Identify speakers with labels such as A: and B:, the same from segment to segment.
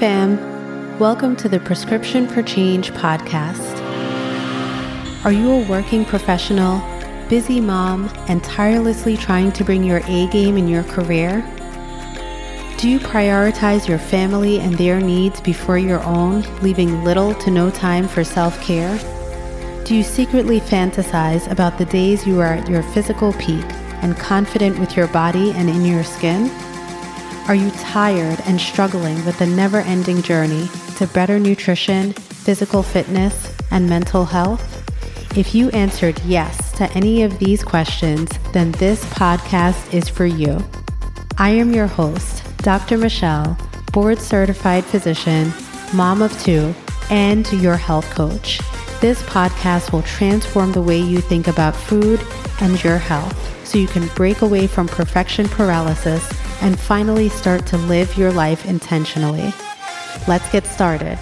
A: fam. Welcome to the Prescription for Change podcast. Are you a working professional, busy mom, and tirelessly trying to bring your A game in your career? Do you prioritize your family and their needs before your own, leaving little to no time for self care? Do you secretly fantasize about the days you are at your physical peak and confident with your body and in your skin? Are you tired and struggling with the never ending journey to better nutrition, physical fitness, and mental health? If you answered yes to any of these questions, then this podcast is for you. I am your host, Dr. Michelle, board certified physician, mom of two, and your health coach. This podcast will transform the way you think about food and your health so you can break away from perfection paralysis and finally start to live your life intentionally. Let's get started.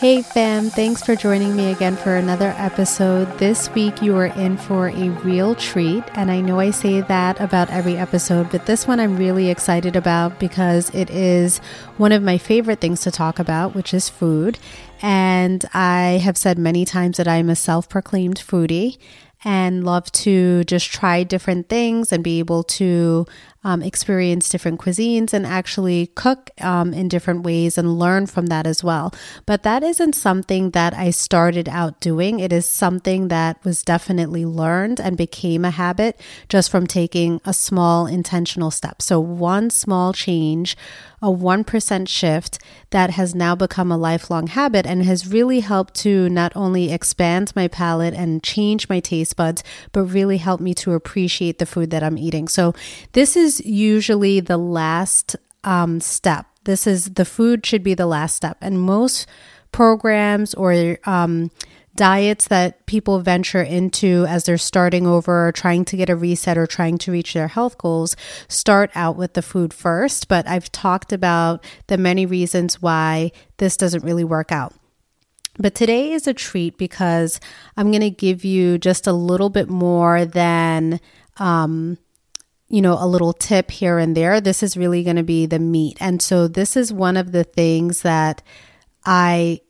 A: Hey fam, thanks for joining me again for another episode. This week you are in for a real treat, and I know I say that about every episode, but this one I'm really excited about because it is one of my favorite things to talk about, which is food. And I have said many times that I'm a self proclaimed foodie and love to just try different things and be able to um, experience different cuisines and actually cook um, in different ways and learn from that as well. But that isn't something that I started out doing. It is something that was definitely learned and became a habit just from taking a small intentional step. So, one small change, a 1% shift that has now become a lifelong habit and has really helped to not only expand my palate and change my taste buds, but really help me to appreciate the food that I'm eating. So, this is usually the last um, step. This is the food should be the last step. And most programs or um, diets that people venture into as they're starting over or trying to get a reset or trying to reach their health goals start out with the food first. But I've talked about the many reasons why this doesn't really work out. But today is a treat because I'm going to give you just a little bit more than um, you know, a little tip here and there. This is really going to be the meat. And so this is one of the things that I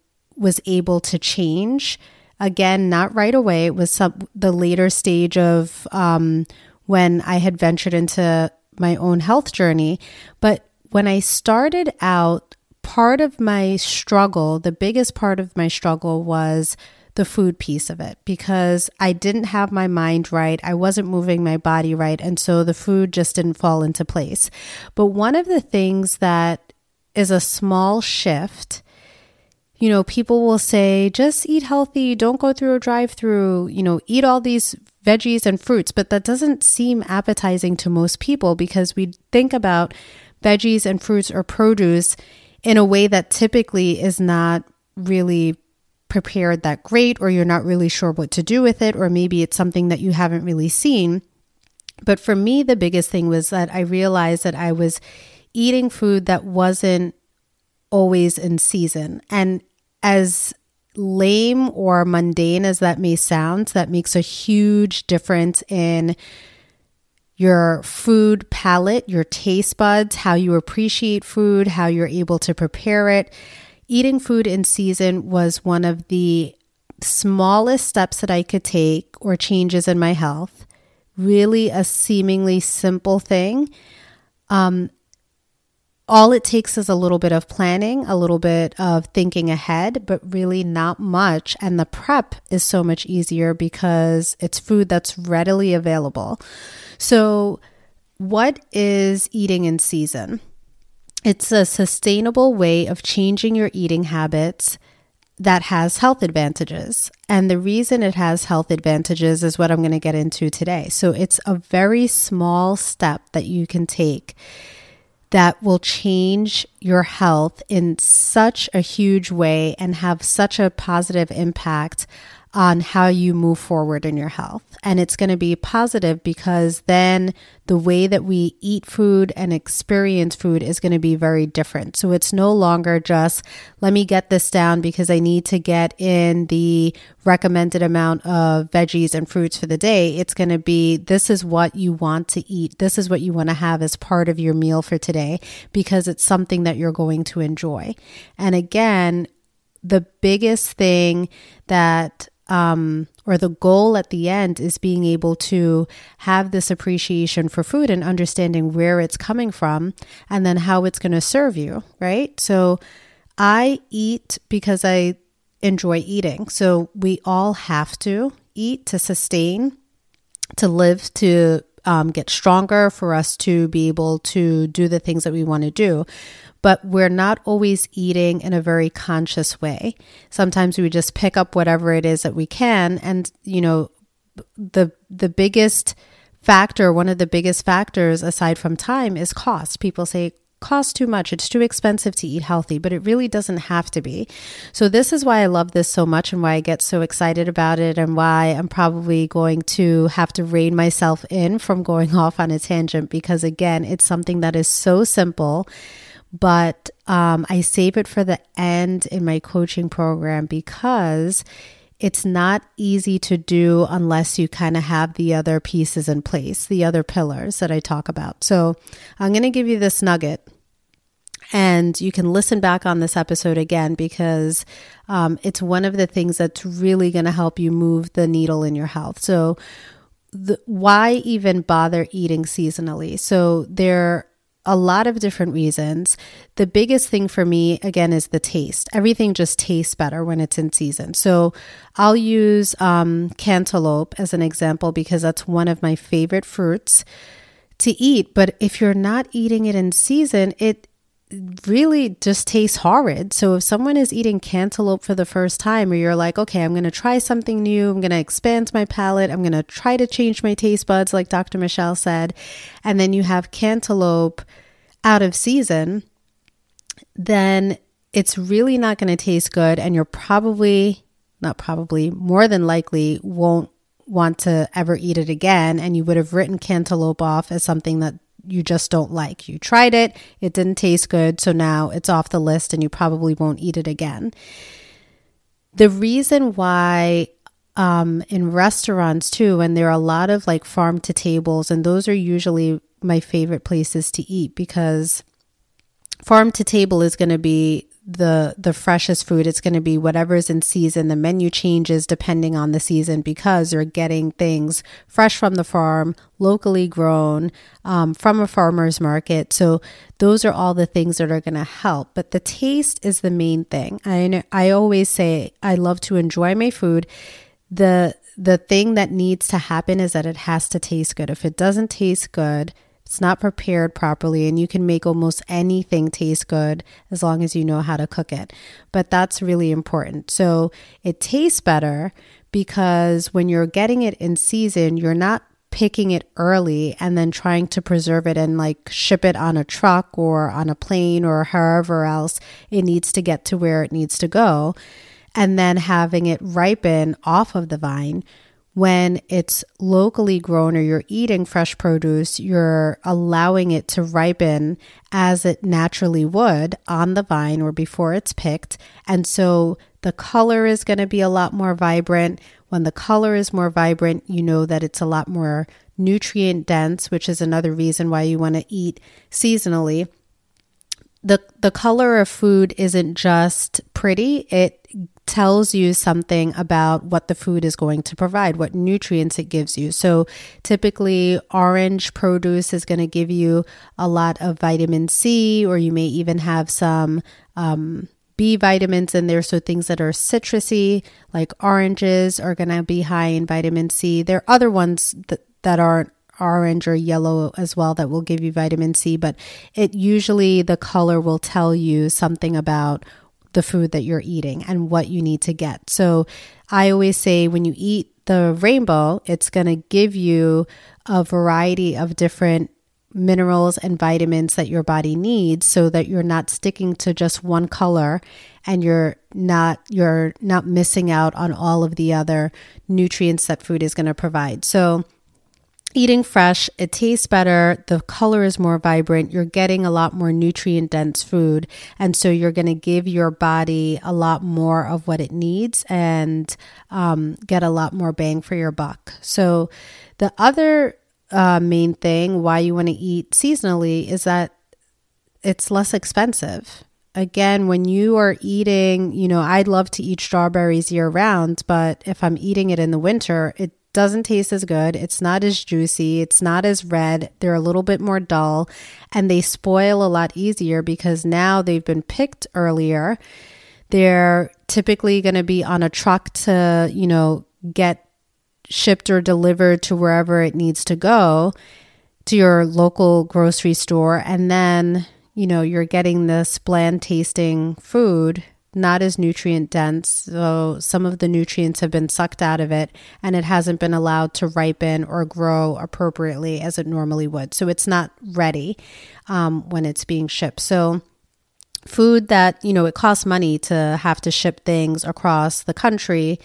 A: was able to change. Again, not right away. It was some, the later stage of um, when I had ventured into my own health journey. But when I started out, part of my struggle, the biggest part of my struggle was the food piece of it because I didn't have my mind right. I wasn't moving my body right. And so the food just didn't fall into place. But one of the things that is a small shift, you know, people will say, just eat healthy, don't go through a drive through, you know, eat all these veggies and fruits. But that doesn't seem appetizing to most people because we think about veggies and fruits or produce in a way that typically is not really prepared that great, or you're not really sure what to do with it, or maybe it's something that you haven't really seen. But for me, the biggest thing was that I realized that I was eating food that wasn't always in season. And as lame or mundane as that may sound, that makes a huge difference in your food palate, your taste buds, how you appreciate food, how you're able to prepare it eating food in season was one of the smallest steps that I could take or changes in my health. Really, a seemingly simple thing. Um, all it takes is a little bit of planning, a little bit of thinking ahead, but really not much. And the prep is so much easier because it's food that's readily available. So, what is eating in season? It's a sustainable way of changing your eating habits that has health advantages. And the reason it has health advantages is what I'm going to get into today. So it's a very small step that you can take that will change your health in such a huge way and have such a positive impact on how you move forward in your health. And it's going to be positive because then the way that we eat food and experience food is going to be very different. So it's no longer just, let me get this down because I need to get in the recommended amount of veggies and fruits for the day. It's going to be, this is what you want to eat. This is what you want to have as part of your meal for today because it's something that you're going to enjoy. And again, the biggest thing that um, or the goal at the end is being able to have this appreciation for food and understanding where it's coming from and then how it's going to serve you, right? So I eat because I enjoy eating. So we all have to eat to sustain, to live, to um, get stronger, for us to be able to do the things that we want to do but we're not always eating in a very conscious way. Sometimes we just pick up whatever it is that we can and you know the the biggest factor, one of the biggest factors aside from time is cost. People say cost too much. It's too expensive to eat healthy, but it really doesn't have to be. So this is why I love this so much and why I get so excited about it and why I'm probably going to have to rein myself in from going off on a tangent because again, it's something that is so simple but um, I save it for the end in my coaching program because it's not easy to do unless you kind of have the other pieces in place, the other pillars that I talk about. So I'm going to give you this nugget. And you can listen back on this episode again because um, it's one of the things that's really going to help you move the needle in your health. So, the, why even bother eating seasonally? So, there a lot of different reasons. The biggest thing for me, again, is the taste. Everything just tastes better when it's in season. So I'll use um, cantaloupe as an example because that's one of my favorite fruits to eat. But if you're not eating it in season, it really just tastes horrid. So if someone is eating cantaloupe for the first time, or you're like, okay, I'm going to try something new, I'm going to expand my palate, I'm going to try to change my taste buds, like Dr. Michelle said, and then you have cantaloupe out of season, then it's really not going to taste good. And you're probably, not probably, more than likely won't want to ever eat it again. And you would have written cantaloupe off as something that you just don't like. You tried it, it didn't taste good, so now it's off the list and you probably won't eat it again. The reason why um, in restaurants too, and there are a lot of like farm to tables, and those are usually my favorite places to eat because farm to table is going to be the the freshest food. It's going to be whatever's in season. The menu changes depending on the season because you're getting things fresh from the farm locally grown um, from a farmer's market. So those are all the things that are going to help. But the taste is the main thing. I i always say i love to enjoy my food. The the thing that needs to happen is that it has to taste good. If it doesn't taste good it's not prepared properly, and you can make almost anything taste good as long as you know how to cook it. But that's really important. So it tastes better because when you're getting it in season, you're not picking it early and then trying to preserve it and like ship it on a truck or on a plane or however else it needs to get to where it needs to go. And then having it ripen off of the vine when it's locally grown or you're eating fresh produce, you're allowing it to ripen as it naturally would on the vine or before it's picked. And so the color is going to be a lot more vibrant. When the color is more vibrant, you know that it's a lot more nutrient dense, which is another reason why you want to eat seasonally the the color of food isn't just pretty it tells you something about what the food is going to provide what nutrients it gives you so typically orange produce is going to give you a lot of vitamin c or you may even have some um, B vitamins in there. So things that are citrusy, like oranges, are going to be high in vitamin C. There are other ones that, that aren't orange or yellow as well that will give you vitamin C, but it usually the color will tell you something about the food that you're eating and what you need to get. So I always say when you eat the rainbow, it's going to give you a variety of different minerals and vitamins that your body needs so that you're not sticking to just one color and you're not you're not missing out on all of the other nutrients that food is going to provide. So eating fresh, it tastes better, the color is more vibrant, you're getting a lot more nutrient dense food. And so you're going to give your body a lot more of what it needs and um, get a lot more bang for your buck. So the other uh, main thing why you want to eat seasonally is that it's less expensive. Again, when you are eating, you know, I'd love to eat strawberries year round, but if I'm eating it in the winter, it doesn't taste as good. It's not as juicy. It's not as red. They're a little bit more dull and they spoil a lot easier because now they've been picked earlier. They're typically going to be on a truck to, you know, get shipped or delivered to wherever it needs to go to your local grocery store. And then, you know, you're getting this bland tasting food not as nutrient dense. So some of the nutrients have been sucked out of it and it hasn't been allowed to ripen or grow appropriately as it normally would. So it's not ready um, when it's being shipped. So food that, you know, it costs money to have to ship things across the country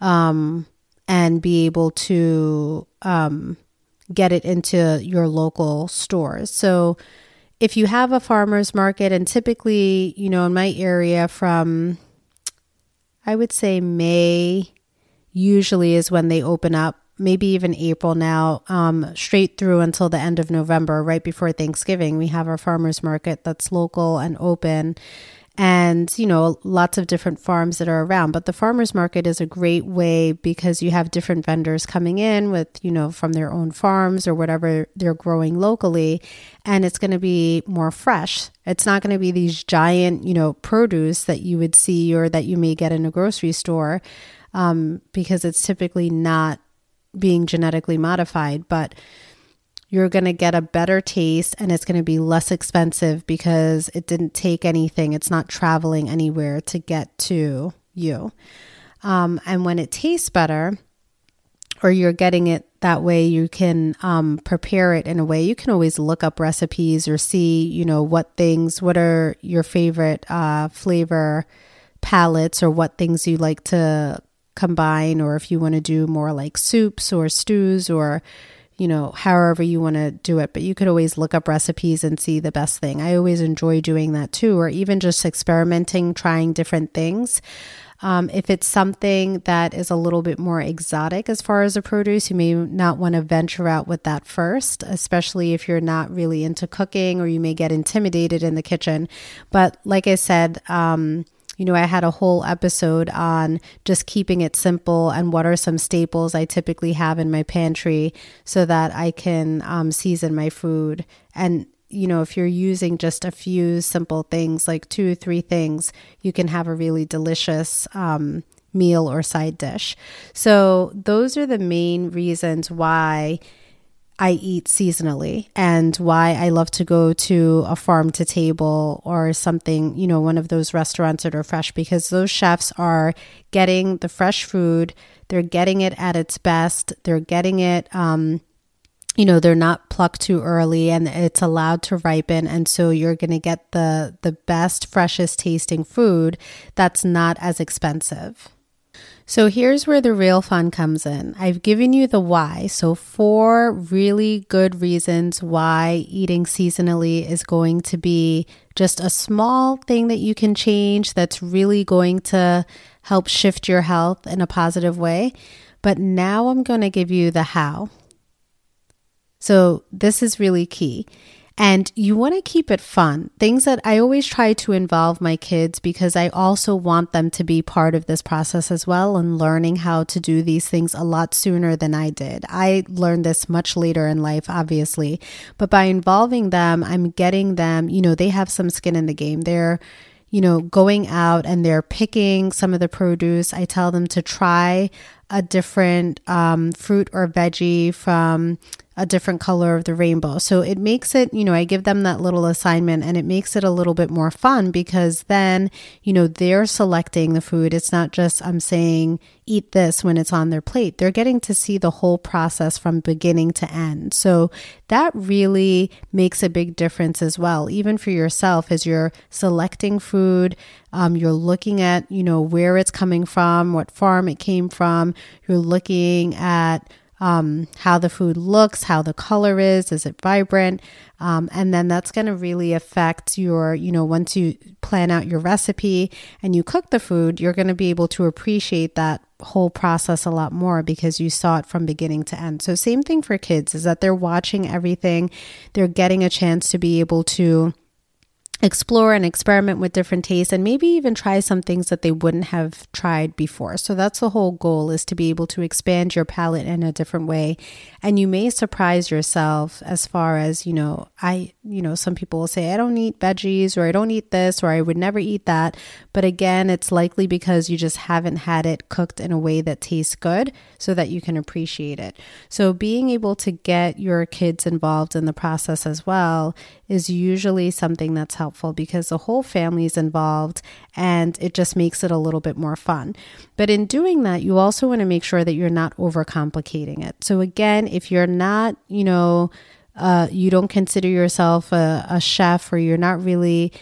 A: um, and be able to um, get it into your local stores. So if you have a farmer's market, and typically, you know, in my area from, I would say May usually is when they open up, maybe even April now, um, straight through until the end of November, right before Thanksgiving. We have our farmer's market that's local and open and you know lots of different farms that are around. But the farmers market is a great way because you have different vendors coming in with you know from their own farms or whatever they're growing locally and it's going to be more fresh. It's not going to be these giant you know produce that you would see or that you may get in a grocery store um, because it's typically not being genetically modified. But you're going to get a better taste and it's going to be less expensive because it didn't take anything. It's not traveling anywhere to get to you. Um, and when it tastes better, or you're getting it that way, you can um, prepare it in a way. You can always look up recipes or see, you know, what things, what are your favorite uh, flavor palettes or what things you like to combine, or if you want to do more like soups or stews or you know, however you want to do it. But you could always look up recipes and see the best thing. I always enjoy doing that too, or even just experimenting, trying different things. Um, if it's something that is a little bit more exotic as far as the produce, you may not want to venture out with that first, especially if you're not really into cooking or you may get intimidated in the kitchen. But like I said, um, you know, I had a whole episode on just keeping it simple and what are some staples I typically have in my pantry so that I can um, season my food. And, you know, if you're using just a few simple things, like two or three things, you can have a really delicious um, meal or side dish. So, those are the main reasons why I eat seasonally and why I love to go to a farm to table or something, you know, one of those restaurants that are fresh because those chefs are getting the fresh food. They're getting it at its best. They're getting it, um, you know, they're not plucked too early and it's allowed to ripen. And so you're going to get the, the best, freshest tasting food that's not as expensive. So here's where the real fun comes in. I've given you the why. So, four really good reasons why eating seasonally is going to be just a small thing that you can change that's really going to help shift your health in a positive way. But now I'm going to give you the how. So, this is really key. And you want to keep it fun. Things that I always try to involve my kids because I also want them to be part of this process as well and learning how to do these things a lot sooner than I did. I learned this much later in life, obviously, but by involving them, I'm getting them, you know, they have some skin in the game. They're, you know, going out and they're picking some of the produce. I tell them to try a different um, fruit or veggie from a different color of the rainbow. So it makes it, you know, I give them that little assignment and it makes it a little bit more fun because then, you know, they're selecting the food. It's not just I'm saying eat this when it's on their plate. They're getting to see the whole process from beginning to end. So that really makes a big difference as well, even for yourself as you're selecting food Um, you're looking at, you know, where it's coming from, what farm it came from. You're looking at um, how the food looks, how the color is, is it vibrant? Um, and then that's going to really affect your, you know, once you plan out your recipe and you cook the food, you're going to be able to appreciate that whole process a lot more because you saw it from beginning to end. So, same thing for kids is that they're watching everything, they're getting a chance to be able to explore and experiment with different tastes and maybe even try some things that they wouldn't have tried before. So that's the whole goal is to be able to expand your palate in a different way. And you may surprise yourself as far as, you know, I, you know, some people will say I don't eat veggies or I don't eat this or I would never eat that. But again, it's likely because you just haven't had it cooked in a way that tastes good so that you can appreciate it. So being able to get your kids involved in the process as well is usually something that's helpful because the whole family is involved and it just makes it a little bit more fun. But in doing that, you also want to make sure that you're not overcomplicating it. So, again, if you're not, you know, uh, you don't consider yourself a, a chef or you're not really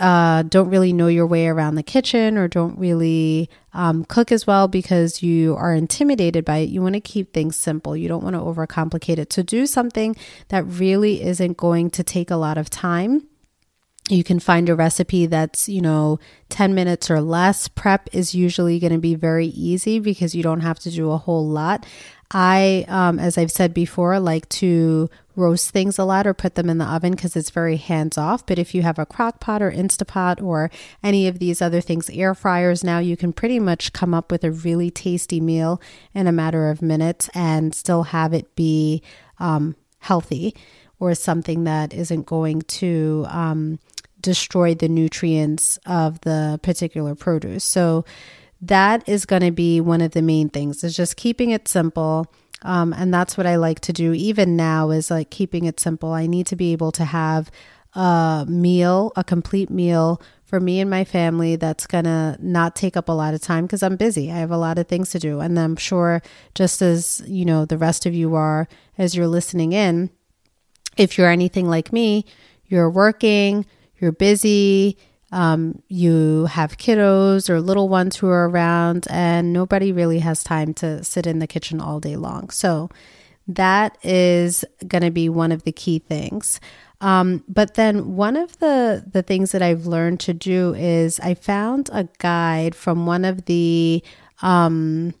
A: uh, don't really know your way around the kitchen or don't really um, cook as well because you are intimidated by it, you want to keep things simple. You don't want to overcomplicate it. So do something that really isn't going to take a lot of time. You can find a recipe that's, you know, 10 minutes or less. Prep is usually going to be very easy because you don't have to do a whole lot. I, um, as I've said before, like to roast things a lot or put them in the oven because it's very hands off. But if you have a crock pot or Instapot or any of these other things, air fryers now, you can pretty much come up with a really tasty meal in a matter of minutes and still have it be um, healthy or something that isn't going to um, destroy the nutrients of the particular produce. So that is going to be one of the main things is just keeping it simple um, and that's what I like to do even now is like keeping it simple. I need to be able to have a meal, a complete meal for me and my family that's going to not take up a lot of time because I'm busy. I have a lot of things to do. And I'm sure just as, you know, the rest of you are as you're listening in, if you're anything like me, you're working, you're busy, um, you have kiddos or little ones who are around, and nobody really has time to sit in the kitchen all day long. So, that is going to be one of the key things. Um, but then one of the the things that I've learned to do is I found a guide from one of the um,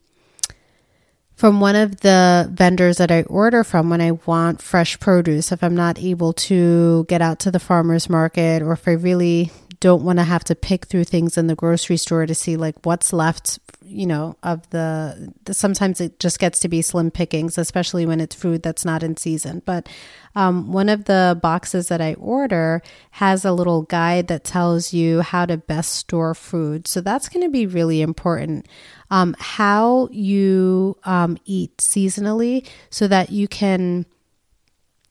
A: from one of the vendors that I order from when I want fresh produce. If I'm not able to get out to the farmer's market or if I really don't want to have to pick through things in the grocery store to see like what's left you know of the, the sometimes it just gets to be slim pickings especially when it's food that's not in season. But um, one of the boxes that i order has a little guide that tells you how to best store food. So that's going to be really important. Um, how you um, eat seasonally so that you can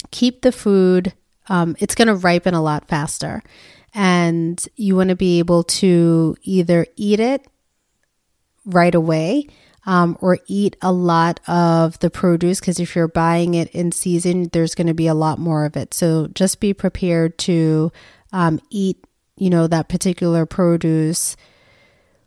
A: keep the food um, it's going to ripen a lot faster and you want to be able to either eat it right away um, or eat a lot of the produce because if you're buying it in season, there's going to be a lot more of it. So just be prepared to um, eat, you know, that particular produce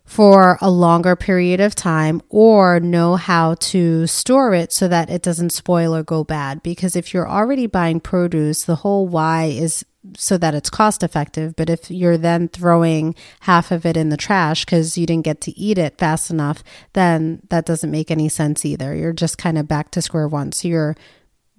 A: for a longer period of time or know how to store it so that it doesn't spoil or go bad. Because if you're already buying produce, the whole why is so that it's cost effective. But if you're then throwing half of it in the trash because you didn't get to eat it fast enough, then that doesn't make any sense either. You're just kind of back to square one. So you're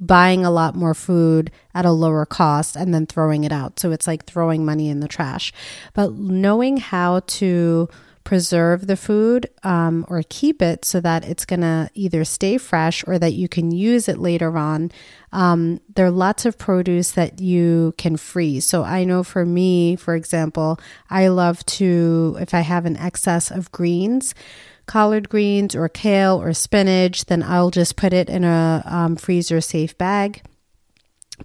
A: buying a lot more food at a lower cost and then throwing it out. So it's like throwing money in the trash. But knowing how to preserve the food um, or keep it so that it's going to either stay fresh or that you can use it later on. Um, there are lots of produce that you can freeze. So I know for me, for example, I love to, if I have an excess of greens, collard greens or kale or spinach, then I'll just put it in a um, freezer safe bag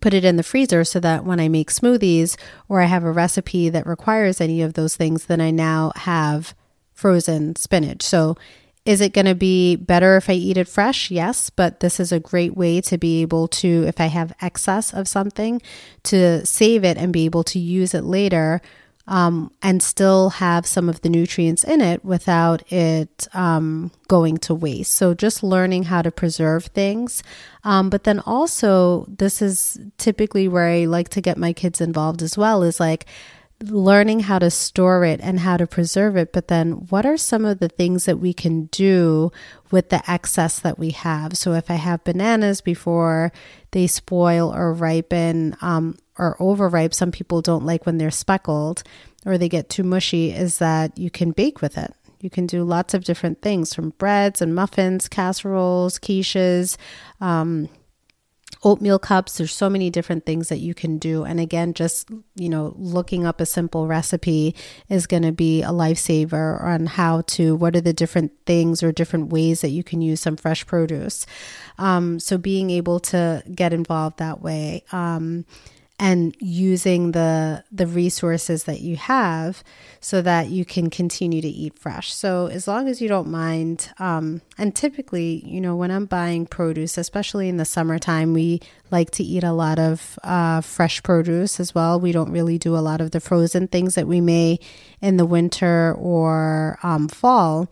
A: put it in the freezer so that when I make smoothies or I have a recipe that requires any of those things, then I now have frozen spinach. So, is it going to be better if I eat it fresh? Yes, but this is a great way to be able to, if I have excess of something, to save it and be able to use it later um, and still have some of the nutrients in it without it um, going to waste. So, just learning how to preserve things. Um, but then also, this is typically where I like to get my kids involved as well is like, learning how to store it and how to preserve it, but then what are some of the things that we can do with the excess that we have? So if I have bananas before they spoil or ripen um, or overripe, some people don't like when they're speckled or they get too mushy, is that you can bake with it. You can do lots of different things from breads and muffins, casseroles, quiches. Um, oatmeal cups. There's so many different things that you can do. And again, just, you know, looking up a simple recipe is going to be a lifesaver on how to, what are the different things or different ways that you can use some fresh produce. Um, so being able to get involved that way. Um, and using the the resources that you have so that you can continue to eat fresh. So as long as you don't mind um, and typically you know when i'm buying produce especially in the summertime we like to eat a lot of uh, fresh produce as well. We don't really do a lot of the frozen things that we may in the winter or um, fall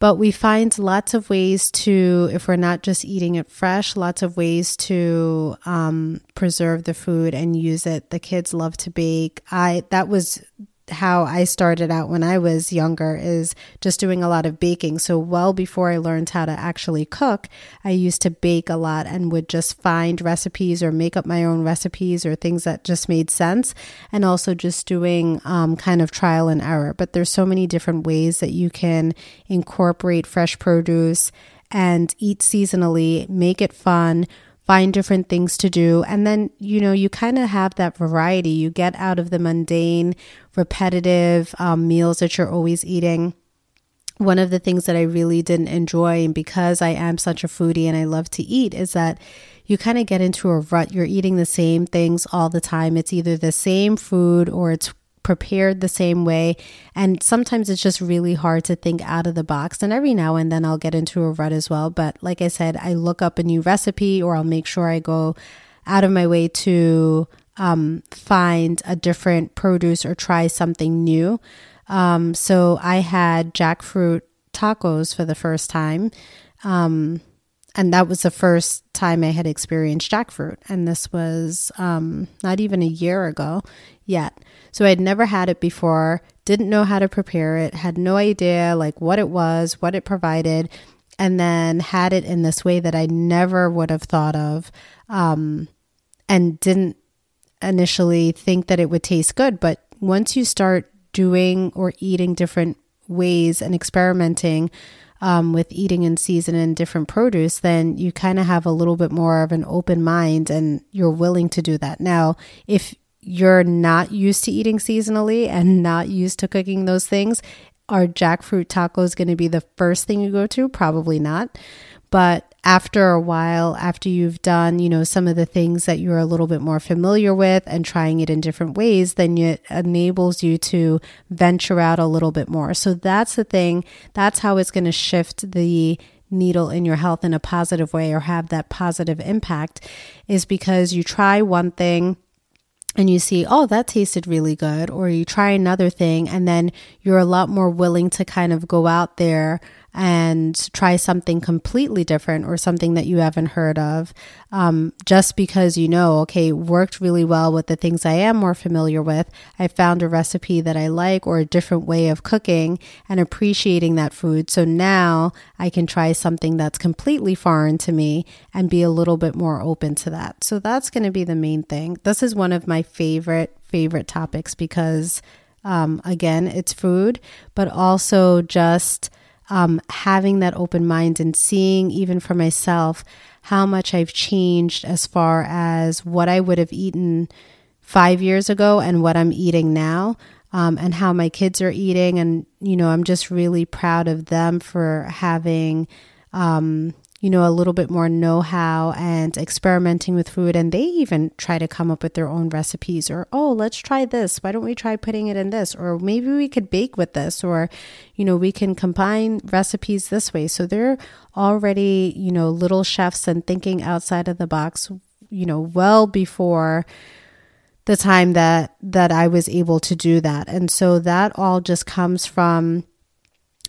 A: but we find lots of ways to, if we're not just eating it fresh, lots of ways to um, preserve the food and use it. The kids love to bake. I that was how I started out when I was younger is just doing a lot of baking. So, well before I learned how to actually cook, I used to bake a lot and would just find recipes or make up my own recipes or things that just made sense. And also just doing um, kind of trial and error. But there's so many different ways that you can incorporate fresh produce and eat seasonally, make it fun find different things to do. And then, you know, you kind of have that variety. You get out of the mundane, repetitive um, meals that you're always eating. One of the things that I really didn't enjoy, and because I am such a foodie and I love to eat, is that you kind of get into a rut. You're eating the same things all the time. It's either the same food or it's prepared the same way. And sometimes it's just really hard to think out of the box. And every now and then I'll get into a rut as well. But like I said, I look up a new recipe or I'll make sure I go out of my way to um, find a different produce or try something new. Um, so I had jackfruit tacos for the first time. Um, and that was the first time I had experienced jackfruit. And this was um, not even a year ago yet. So I had never had it before, didn't know how to prepare it, had no idea like what it was, what it provided, and then had it in this way that I never would have thought of, um, and didn't initially think that it would taste good. But once you start doing or eating different ways and experimenting um, with eating in season and different produce, then you kind of have a little bit more of an open mind and you're willing to do that. Now, if you're not used to eating seasonally and not used to cooking those things, are jackfruit tacos going to be the first thing you go to? Probably not. But after a while, after you've done, you know, some of the things that you're a little bit more familiar with and trying it in different ways, then it enables you to venture out a little bit more. So that's the thing. That's how it's going to shift the needle in your health in a positive way or have that positive impact is because you try one thing and you see, oh, that tasted really good, or you try another thing, and then you're a lot more willing to kind of go out there and try something completely different or something that you haven't heard of um, just because you know, okay, worked really well with the things I am more familiar with. I found a recipe that I like or a different way of cooking and appreciating that food. So now I can try something that's completely foreign to me and be a little bit more open to that. So that's going to be the main thing. This is one of my favorite, favorite topics because, um, again, it's food, but also just um, having that open mind and seeing, even for myself, how much I've changed as far as what I would have eaten five years ago and what I'm eating now. Um, and how my kids are eating. And, you know, I'm just really proud of them for having um, you know, a little bit more know how and experimenting with food. And they even try to come up with their own recipes or, oh, let's try this. Why don't we try putting it in this? Or maybe we could bake with this, or, you know, we can combine recipes this way. So they're already, you know, little chefs and thinking outside of the box, you know, well before the time that that I was able to do that. And so that all just comes from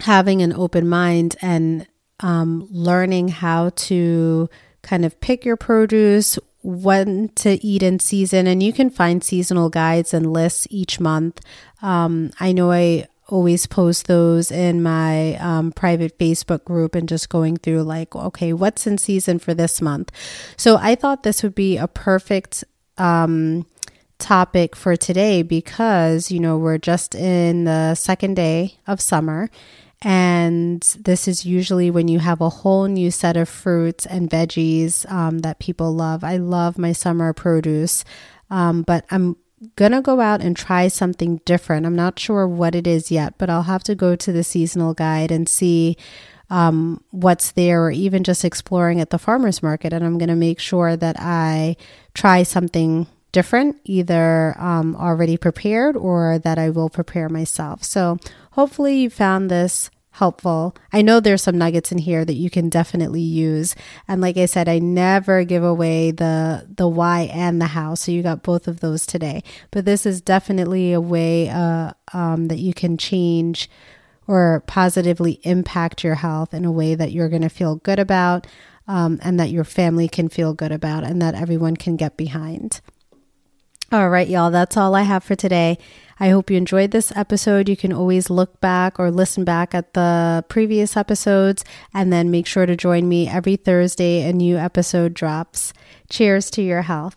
A: having an open mind and um, learning how to kind of pick your produce, when to eat in season, and you can find seasonal guides and lists each month. Um, I know I always post those in my um, private Facebook group and just going through like, okay, what's in season for this month? So I thought this would be a perfect um, topic for today because, you know, we're just in the second day of summer. And this is usually when you have a whole new set of fruits and veggies um, that people love. I love my summer produce, um, but I'm gonna go out and try something different. I'm not sure what it is yet, but I'll have to go to the seasonal guide and see um, what's there, or even just exploring at the farmers market. And I'm gonna make sure that I try something different, either um, already prepared or that I will prepare myself. So hopefully you found this helpful. I know there's some nuggets in here that you can definitely use. And like I said, I never give away the the why and the how. So you got both of those today. But this is definitely a way uh, um, that you can change or positively impact your health in a way that you're going to feel good about um, and that your family can feel good about and that everyone can get behind. All right, y'all, that's all I have for today. I hope you enjoyed this episode. You can always look back or listen back at the previous episodes and then make sure to join me every Thursday. A new episode drops. Cheers to your health.